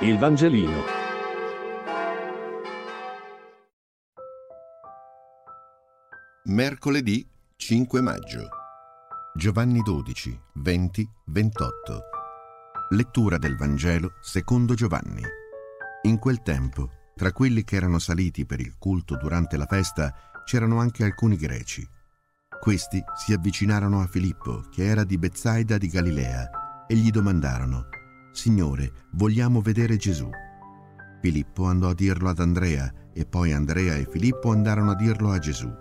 Il Vangelino. Mercoledì 5 maggio. Giovanni 12, 20, 28. Lettura del Vangelo secondo Giovanni. In quel tempo, tra quelli che erano saliti per il culto durante la festa, c'erano anche alcuni greci. Questi si avvicinarono a Filippo, che era di Bezzaida di Galilea, e gli domandarono Signore, vogliamo vedere Gesù. Filippo andò a dirlo ad Andrea e poi Andrea e Filippo andarono a dirlo a Gesù.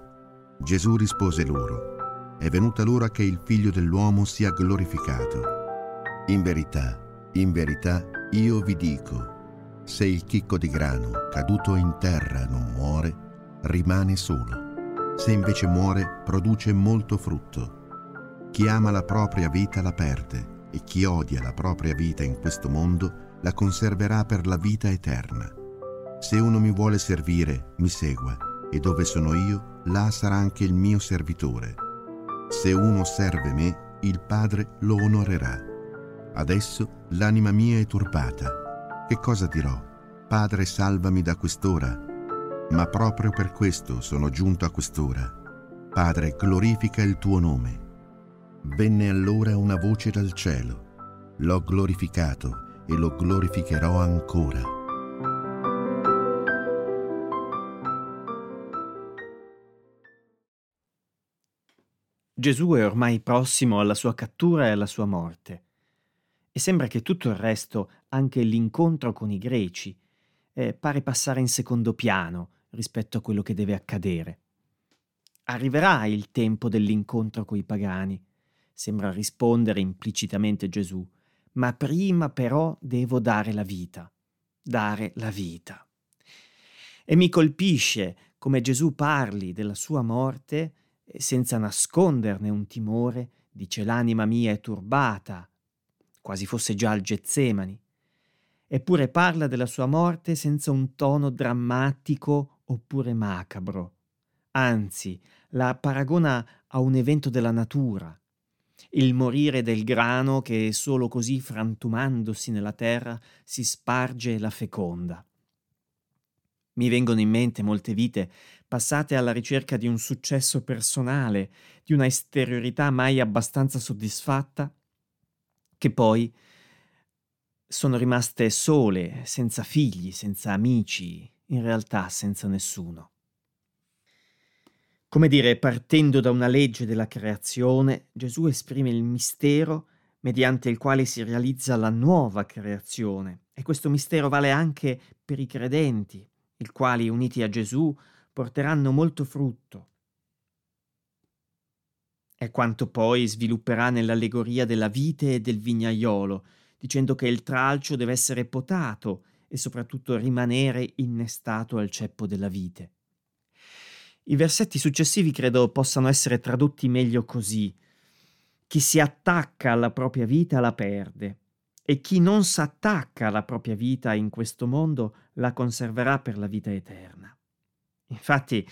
Gesù rispose loro, è venuta l'ora che il figlio dell'uomo sia glorificato. In verità, in verità, io vi dico, se il chicco di grano caduto in terra non muore, rimane solo. Se invece muore, produce molto frutto. Chi ama la propria vita la perde e chi odia la propria vita in questo mondo la conserverà per la vita eterna. Se uno mi vuole servire, mi segua, e dove sono io, là sarà anche il mio servitore. Se uno serve me, il Padre lo onorerà. Adesso l'anima mia è turbata. Che cosa dirò? Padre, salvami da quest'ora. Ma proprio per questo sono giunto a quest'ora. Padre, glorifica il tuo nome. Venne allora una voce dal cielo. L'ho glorificato e lo glorificherò ancora. Gesù è ormai prossimo alla sua cattura e alla sua morte. E sembra che tutto il resto, anche l'incontro con i greci, eh, pare passare in secondo piano rispetto a quello che deve accadere. Arriverà il tempo dell'incontro coi pagani sembra rispondere implicitamente Gesù, ma prima però devo dare la vita, dare la vita. E mi colpisce come Gesù parli della sua morte senza nasconderne un timore, dice l'anima mia è turbata, quasi fosse già al Getsemani. Eppure parla della sua morte senza un tono drammatico oppure macabro. Anzi, la paragona a un evento della natura, il morire del grano che solo così frantumandosi nella terra si sparge e la feconda. Mi vengono in mente molte vite passate alla ricerca di un successo personale, di una esteriorità mai abbastanza soddisfatta, che poi sono rimaste sole, senza figli, senza amici, in realtà senza nessuno. Come dire, partendo da una legge della creazione, Gesù esprime il mistero mediante il quale si realizza la nuova creazione. E questo mistero vale anche per i credenti, i quali, uniti a Gesù, porteranno molto frutto. È quanto poi svilupperà nell'allegoria della vite e del vignaiolo, dicendo che il tralcio deve essere potato e soprattutto rimanere innestato al ceppo della vite. I versetti successivi credo possano essere tradotti meglio così. Chi si attacca alla propria vita la perde e chi non s'attacca alla propria vita in questo mondo la conserverà per la vita eterna. Infatti,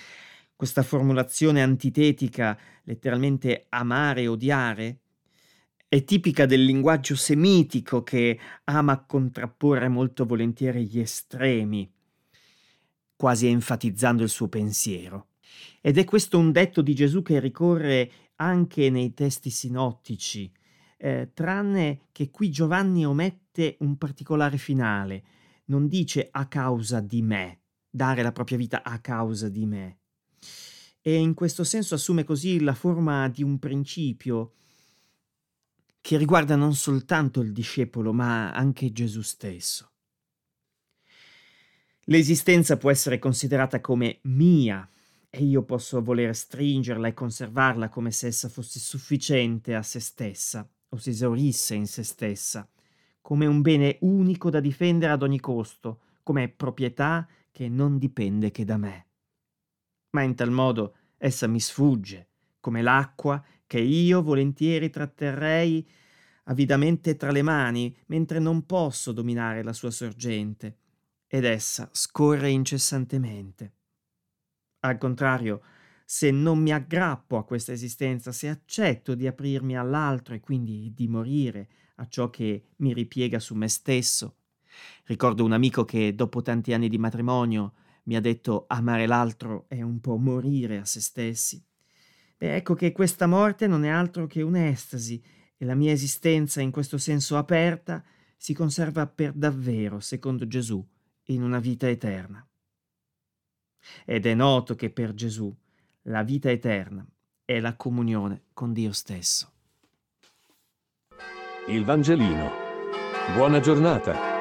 questa formulazione antitetica, letteralmente amare e odiare, è tipica del linguaggio semitico che ama contrapporre molto volentieri gli estremi, quasi enfatizzando il suo pensiero. Ed è questo un detto di Gesù che ricorre anche nei testi sinottici, eh, tranne che qui Giovanni omette un particolare finale, non dice a causa di me, dare la propria vita a causa di me. E in questo senso assume così la forma di un principio che riguarda non soltanto il discepolo, ma anche Gesù stesso. L'esistenza può essere considerata come mia, e io posso voler stringerla e conservarla come se essa fosse sufficiente a se stessa o si esaurisse in se stessa, come un bene unico da difendere ad ogni costo, come proprietà che non dipende che da me. Ma in tal modo essa mi sfugge, come l'acqua che io volentieri tratterrei avidamente tra le mani, mentre non posso dominare la sua sorgente, ed essa scorre incessantemente. Al contrario, se non mi aggrappo a questa esistenza, se accetto di aprirmi all'altro e quindi di morire a ciò che mi ripiega su me stesso, Ricordo un amico che dopo tanti anni di matrimonio mi ha detto amare l'altro è un po' morire a se stessi. Beh, ecco che questa morte non è altro che un'estasi e la mia esistenza in questo senso aperta si conserva per davvero, secondo Gesù, in una vita eterna. Ed è noto che per Gesù la vita eterna è la comunione con Dio stesso. Il Vangelino. Buona giornata.